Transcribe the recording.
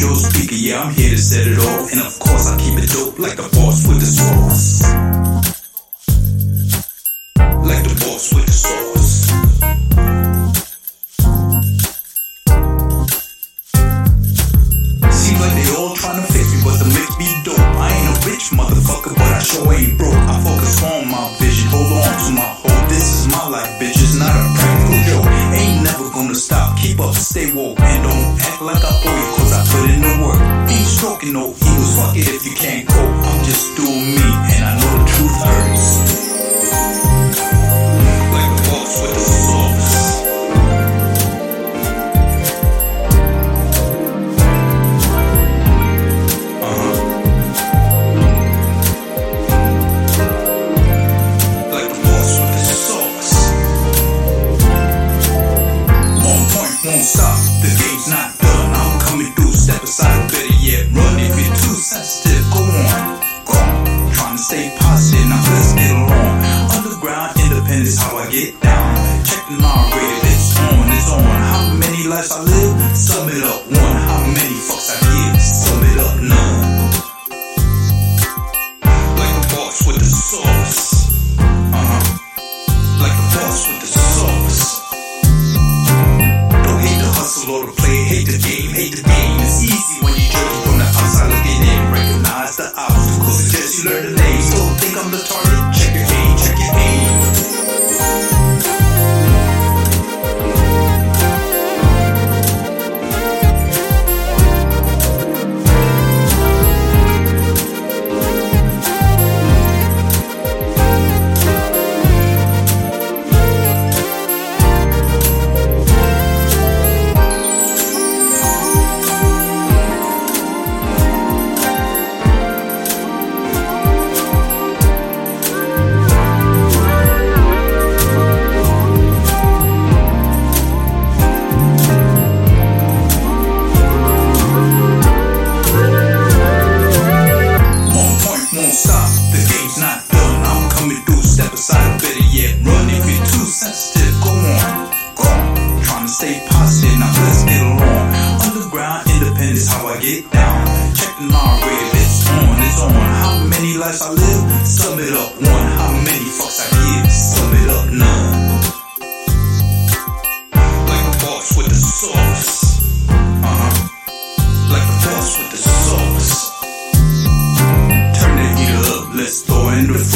Yeah, I'm here to set it off. And of course, I keep it dope like the boss with the sauce. Like the boss with the sauce. Seems like they all tryna fix me, but the mix be dope. I ain't a rich motherfucker, but I sure ain't broke. I focus on my vision, hold on to my hope. This is my life, bitch. It's not a practical joke. Ain't never gonna stop. Keep up, stay woke, and don't act like I owe you, put in the work. Ain't stroking no egos, fuck it if you can't cope. I'm just doing me, and I know the truth hurts. Underground independence, how I get down. Check the non-rated, it's on, it's on. How many lives I live? Sum it up, one. How many fucks I give? Sum it up, none. Like a boss with the sauce. Uh-huh. Like a boss with the sauce. Don't hate the hustle or the better yet, run if you're too sensitive. Go on, go on. Trying to stay positive. Now let's get along. Underground independence, how I get down. Check the non-rated, it's on, it's on. How many lives I live? Sum it up, one. How many fucks I give? Sum it up, none. Like a boss with the sauce. Uh huh. Like a boss with the sauce. Turn the heater up, let's throw in the.